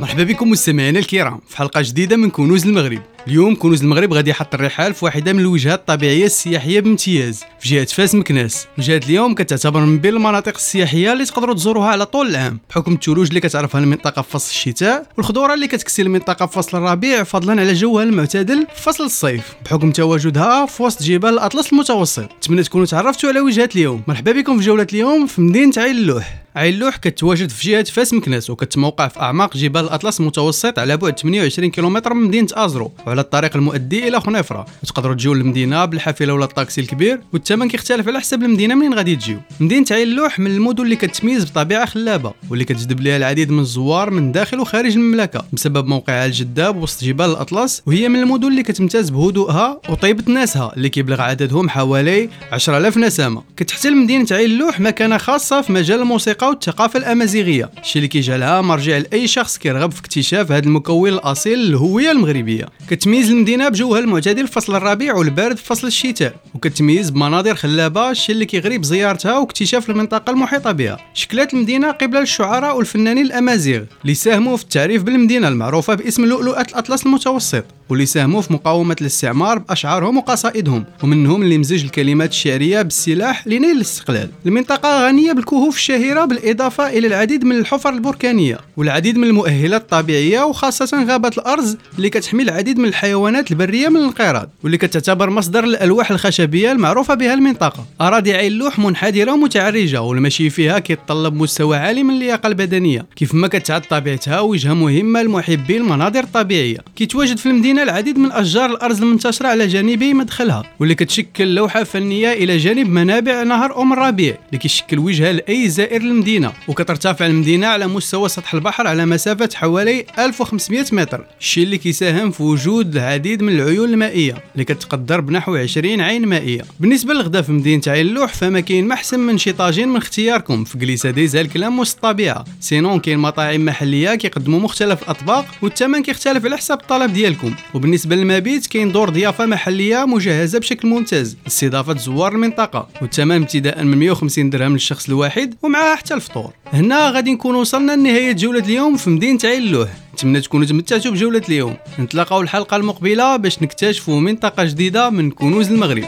مرحبا بكم مستمعينا الكرام في حلقة جديدة من كنوز المغرب. اليوم كنوز المغرب غادي يحط الرحال في واحدة من الوجهات الطبيعية السياحية بامتياز في جهة فاس مكناس. وجهه اليوم كتعتبر من بين المناطق السياحية اللي تقدروا تزوروها على طول العام بحكم الثلوج اللي كتعرفها المنطقة في فصل الشتاء والخضره اللي كتكسي المنطقة في فصل الربيع فضلا على جوها المعتدل في فصل الصيف. بحكم تواجدها في وسط جبال الأطلس المتوسط نتمنى تكونوا تعرفتوا على وجهة اليوم. مرحبا بكم في جولة اليوم في مدينة عين اللوح عين اللوح كتواجد في جهة فاس مكناس وكتموقع في أعماق جبال الأطلس المتوسط على بعد 28 كيلومتر من مدينة أزرو. وعلى الطريق المؤدي إلى خنيفرة. وتقدروا تجيو للمدينة بالحافلة ولا الطاكسي الكبير والثمن كيختلف على حسب المدينة منين غادي تجيو. مدينة عين اللوح من المدن اللي كتميز بطبيعة خلابة واللي كتجذب ليها العديد من الزوار من داخل وخارج المملكة بسبب موقعها الجذاب وسط جبال الأطلس وهي من المدن اللي كتمتاز بهدوءها وطيبة ناسها اللي كيبلغ عددهم حوالي 10000 نسمة. كتحتل مدينة عين اللوح مكانة خاصة في مجال الموسيقى والثقافة الأمازيغية الشيء اللي كيجعلها مرجع لأي شخص كيرغب في اكتشاف هذا المكون الأصيل للهويه المغربية. كتميز المدينة بجوها المعتدل في فصل الربيع والبارد في فصل الشتاء وكتميز بمناظر خلابة الشيء اللي كيغري بزيارتها واكتشاف المنطقة المحيطة بها. شكلات المدينة قبل الشعراء والفنانين الأمازيغ اللي ساهموا في التعريف بالمدينة المعروفة باسم لؤلؤة الأطلس المتوسط واللي ساهموا في مقاومة الاستعمار بأشعارهم وقصائدهم ومنهم اللي مزج الكلمات الشعرية بالسلاح لنيل الاستقلال. المنطقة غنية بالكهوف الشهيرة بالإضافة إلى العديد من الحفر البركانية والعديد من المؤهلات الطبيعية وخاصة غابة الأرز اللي كتحمي العديد من الحيوانات البرية من الانقراض واللي كتعتبر مصدر الألواح الخشبية المعروفة بها المنطقة. أراضي عين لوح منحدرة ومتعرجة والمشي فيها كيتطلب مستوى عالي من اللياقة البدنية كيف ما كتعد طبيعتها وجهه مهمه لمحبي المناظر الطبيعية. كيتواجد في المدينة العديد من أشجار الأرز المنتشرة على جانبي مدخلها واللي كتشكل لوحة فنية إلى جانب منابع نهر أم الربيع اللي كيشكل وجهه لأي زائر للمدينه وكترتفع المدينة على مستوى سطح البحر على مسافة حوالي 1500 متر الشيء اللي كيساهم في وجود العديد من العيون المائية اللي كتقدر بنحو 20 عين مائية. بالنسبة للغدا في مدينة عين اللوح فما كاين ما احسن من شي طاجين من اختياركم في جليسة ديزا الكلام وسط الطبيعه سينون كاين مطاعم محلية كيقدموا مختلف الاطباق والثمن كيختلف على حسب الطلب ديالكم. وبالنسبة للمبيت كاين دور ضيافة محلية مجهزة بشكل ممتاز لاستضافه زوار المنطقة والثمن ابتداء من 150 درهم للشخص الواحد ومعها حتى الفطور. هنا غادي نكون وصلنا لنهاية جولة اليوم في مدينة عين اللوح. نتمنى تكونوا تمتعتوا بجولة اليوم. نتلاقاو الحلقة المقبلة باش نكتشفوا منطقة جديدة من كنوز المغرب.